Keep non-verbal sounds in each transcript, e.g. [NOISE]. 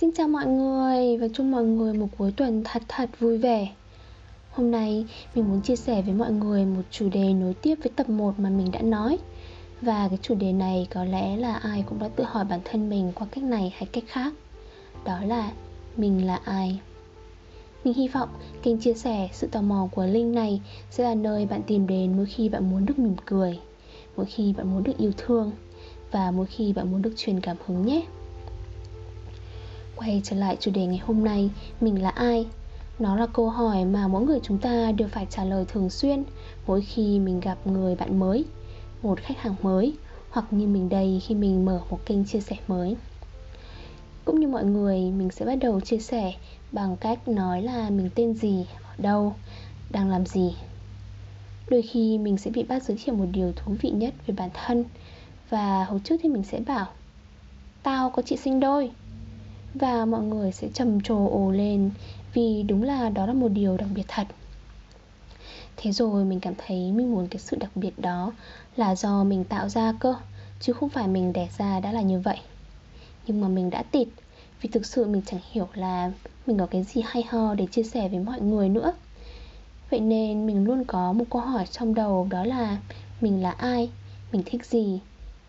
Xin chào mọi người, và chúc mọi người một cuối tuần thật thật vui vẻ. Hôm nay, mình muốn chia sẻ với mọi người một chủ đề nối tiếp với tập 1 mà mình đã nói. Và cái chủ đề này có lẽ là ai cũng đã tự hỏi bản thân mình qua cách này hay cách khác. Đó là, mình là ai? Mình hy vọng kênh chia sẻ sự tò mò của Linh này sẽ là nơi bạn tìm đến mỗi khi bạn muốn được mỉm cười, Mỗi khi bạn muốn được yêu thương, Và mỗi khi bạn muốn được truyền cảm hứng nhé. Quay trở lại chủ đề ngày hôm nay Mình là ai? Nó là câu hỏi mà mỗi người chúng ta đều phải trả lời thường xuyên Mỗi khi mình gặp người bạn mới Một khách hàng mới Hoặc như mình đây khi mình mở một kênh chia sẻ mới. Cũng như mọi người, mình sẽ bắt đầu chia sẻ Bằng cách nói là mình tên gì, ở đâu, đang làm gì. Đôi khi mình sẽ bị bác giới thiệu một điều thú vị nhất về bản thân Và hồi trước thì mình sẽ bảo Tao có chị sinh đôi và mọi người sẽ trầm trồ ồ lên, vì đúng là đó là một điều đặc biệt thật. Thế rồi mình cảm thấy mình muốn cái sự đặc biệt đó là do mình tạo ra cơ, chứ không phải mình đẻ ra đã là như vậy. Nhưng mà mình đã tịt, vì thực sự mình chẳng hiểu là mình có cái gì hay ho để chia sẻ với mọi người nữa. Vậy nên mình luôn có một câu hỏi trong đầu đó là mình là ai, mình thích gì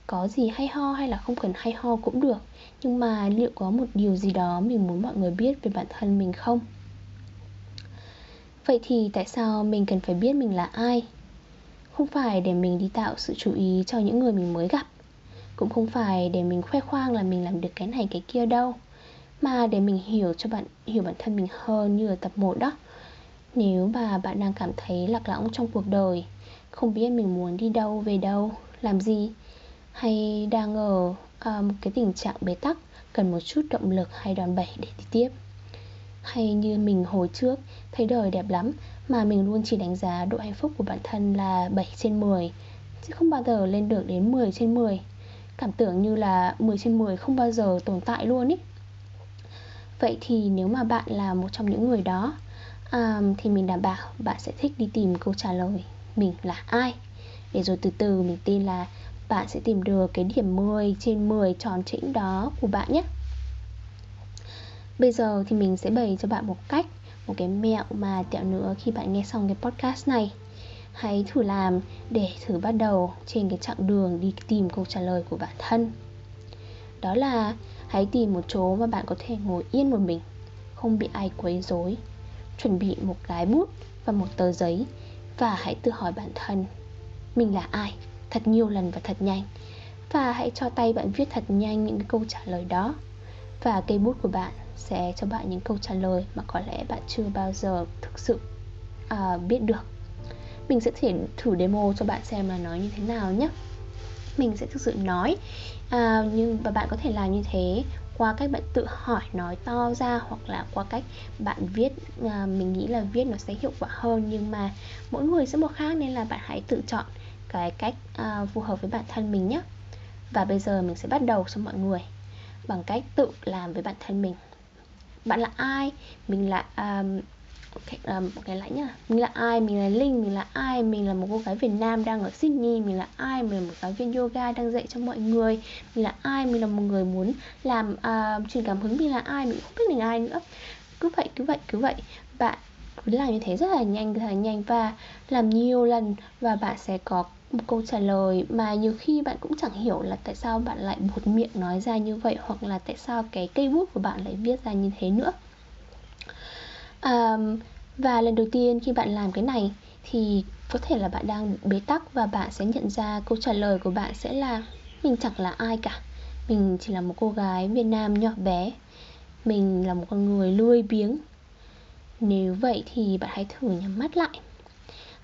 có gì hay ho hay là không cần hay ho cũng được. Nhưng mà liệu có một điều gì đó mình muốn mọi người biết về bản thân mình không? Vậy thì tại sao mình cần phải biết mình là ai? Không phải để mình đi tạo sự chú ý cho những người mình mới gặp. Cũng không phải để mình khoe khoang là mình làm được cái này, cái kia đâu. Mà để mình hiểu cho bạn, hiểu bản thân mình hơn như ở tập 1 đó. Nếu mà bạn đang cảm thấy lạc lõng trong cuộc đời, không biết mình muốn đi đâu, về đâu, làm gì hay đang ở à, một cái tình trạng bế tắc cần một chút động lực hay đòn bẩy để đi tiếp? Hay như mình hồi trước thấy đời đẹp lắm mà mình luôn chỉ đánh giá độ hạnh phúc của bản thân là 7 trên 10 chứ không bao giờ lên được đến 10 trên 10 cảm tưởng như là 10 trên 10 không bao giờ tồn tại luôn ý. Vậy thì nếu mà bạn là một trong những người đó à, Thì mình đảm bảo bạn sẽ thích đi tìm câu trả lời Mình là ai? Để rồi từ từ mình tin là bạn sẽ tìm được cái điểm 10 trên 10 tròn chỉnh đó của bạn nhé. Bây giờ thì mình sẽ bày cho bạn một cách, Một cái mẹo mà tẹo nữa khi bạn nghe xong cái podcast này. Hãy thử làm để thử bắt đầu trên cái chặng đường đi tìm câu trả lời của bản thân. Đó là hãy tìm một chỗ mà bạn có thể ngồi yên một mình, Không bị ai quấy rối. Chuẩn bị một cái bút và một tờ giấy Và hãy tự hỏi bản thân, Mình là ai? Thật nhiều lần và thật nhanh. Và hãy cho tay bạn viết thật nhanh những câu trả lời đó. Và cây bút của bạn sẽ cho bạn những câu trả lời mà có lẽ bạn chưa bao giờ thực sự uh, biết được. Mình sẽ thể thử demo cho bạn xem là nói như thế nào nhé. Mình sẽ thực sự nói à, nhưng và bạn có thể làm như thế qua cách bạn tự hỏi nói to ra hoặc là qua cách bạn viết à, mình nghĩ là viết nó sẽ hiệu quả hơn. Nhưng mà mỗi người sẽ một khác nên là bạn hãy tự chọn cái cách uh, phù hợp với bản thân mình nhé và bây giờ mình sẽ bắt đầu cho mọi người bằng cách tự làm với bản thân mình. Bạn là ai? Mình là um, okay, um, cái lại nhá. Mình là ai? Mình là linh mình là ai? Mình là một cô gái việt nam đang ở sydney. Mình là ai? Mình là một giáo viên yoga đang dạy cho mọi người. Mình là ai? Mình là một người muốn làm uh, truyền cảm hứng. Mình là ai? Mình không biết mình là ai nữa. Cứ vậy cứ vậy cứ vậy. Bạn cứ làm như thế rất là nhanh rất là nhanh. Và làm nhiều lần. Và bạn sẽ có một câu trả lời mà nhiều khi bạn cũng chẳng hiểu là tại sao bạn lại buột miệng nói ra như vậy hoặc là tại sao cái cây bút của bạn lại viết ra như thế nữa. À, và lần đầu tiên khi bạn làm cái này thì có thể là bạn đang bế tắc và bạn sẽ nhận ra câu trả lời của bạn sẽ là mình chẳng là ai cả. Mình chỉ là một cô gái việt nam nhỏ bé. Mình là một con người lười biếng. Nếu vậy thì bạn hãy thử nhắm mắt lại.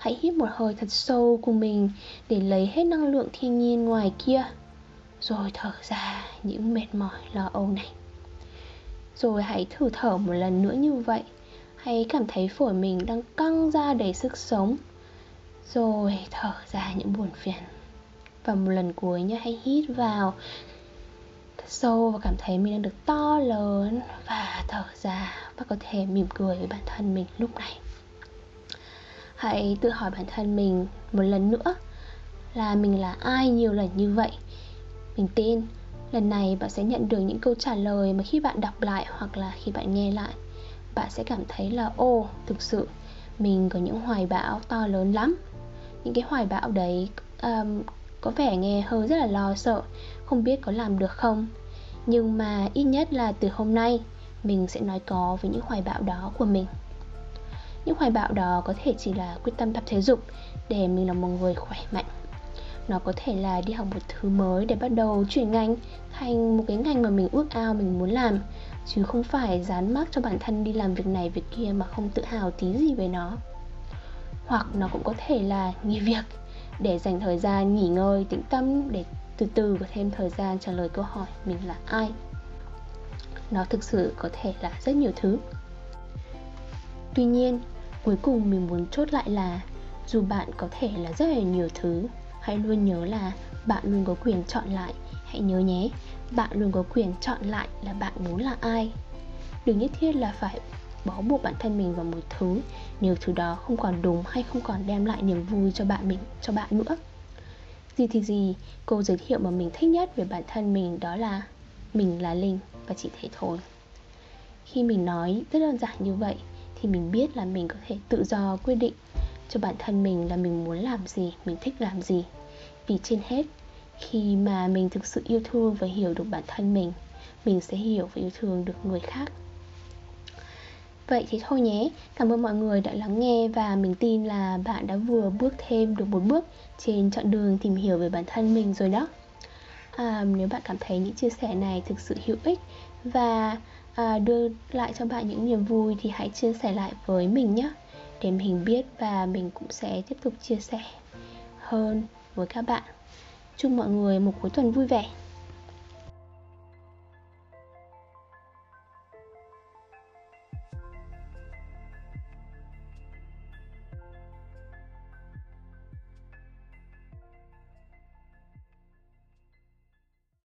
Hãy hít một hơi thật sâu cùng mình để lấy hết năng lượng thiên nhiên ngoài kia. Rồi thở ra những mệt mỏi lo âu này. Rồi hãy thử thở một lần nữa như vậy. Hãy cảm thấy phổi mình đang căng ra đầy sức sống. Rồi thở ra những buồn phiền. Và một lần cuối nhé hãy hít vào thật sâu và cảm thấy mình đang được to lớn. Và thở ra và có thể mỉm cười với bản thân mình lúc này hãy tự hỏi bản thân mình một lần nữa là mình là ai nhiều lần như vậy. Mình tin Lần này bạn sẽ nhận được những câu trả lời mà khi bạn đọc lại hoặc là khi bạn nghe lại Bạn sẽ cảm thấy là ô, thực sự mình có những hoài bão to lớn lắm. Những cái hoài bão đấy um, có vẻ nghe hơi rất là lo sợ Không biết có làm được không. Nhưng mà ít nhất là từ hôm nay Mình sẽ nói có với những hoài bão đó của mình. Những hoài bão đó có thể chỉ là quyết tâm tập thể dục Để mình là một người khỏe mạnh. Nó có thể là đi học một thứ mới để bắt đầu chuyển ngành thành một cái ngành mà mình ước ao, mình muốn làm. Chứ không phải dán mắc cho bản thân đi làm việc này việc kia mà không tự hào tí gì về nó. Hoặc nó cũng có thể là nghỉ [LAUGHS] việc để dành thời gian nghỉ ngơi, tĩnh tâm để từ từ có thêm thời gian trả lời câu hỏi mình là ai. Nó thực sự có thể là rất nhiều thứ. Tuy nhiên cuối cùng mình muốn chốt lại là, dù bạn có thể là rất là nhiều thứ, hãy luôn nhớ là bạn luôn có quyền chọn lại. Hãy nhớ nhé, bạn luôn có quyền chọn lại là bạn muốn là ai. Đừng nhất thiết là phải bó buộc bản thân mình vào một thứ nếu thứ đó không còn đúng hay không còn đem lại niềm vui cho bạn mình, cho bạn nữa. Gì thì gì, cô giới thiệu mà mình thích nhất về bản thân mình đó là mình là linh và chỉ thế thôi. Khi mình nói rất đơn giản như vậy thì mình biết là mình có thể tự do quyết định cho bản thân mình là mình muốn làm gì mình thích làm gì vì trên hết khi mà mình thực sự yêu thương và hiểu được bản thân mình mình sẽ hiểu và yêu thương được người khác Vậy thì thôi nhé, cảm ơn mọi người đã lắng nghe và mình tin là bạn đã vừa bước thêm được một bước trên chặng đường tìm hiểu về bản thân mình rồi đó. À, nếu bạn cảm thấy những chia sẻ này thực sự hữu ích và à, đưa lại cho bạn những niềm vui thì hãy chia sẻ lại với mình nhé để mình biết và mình cũng sẽ tiếp tục chia sẻ hơn với các bạn. Chúc mọi người một cuối tuần vui vẻ.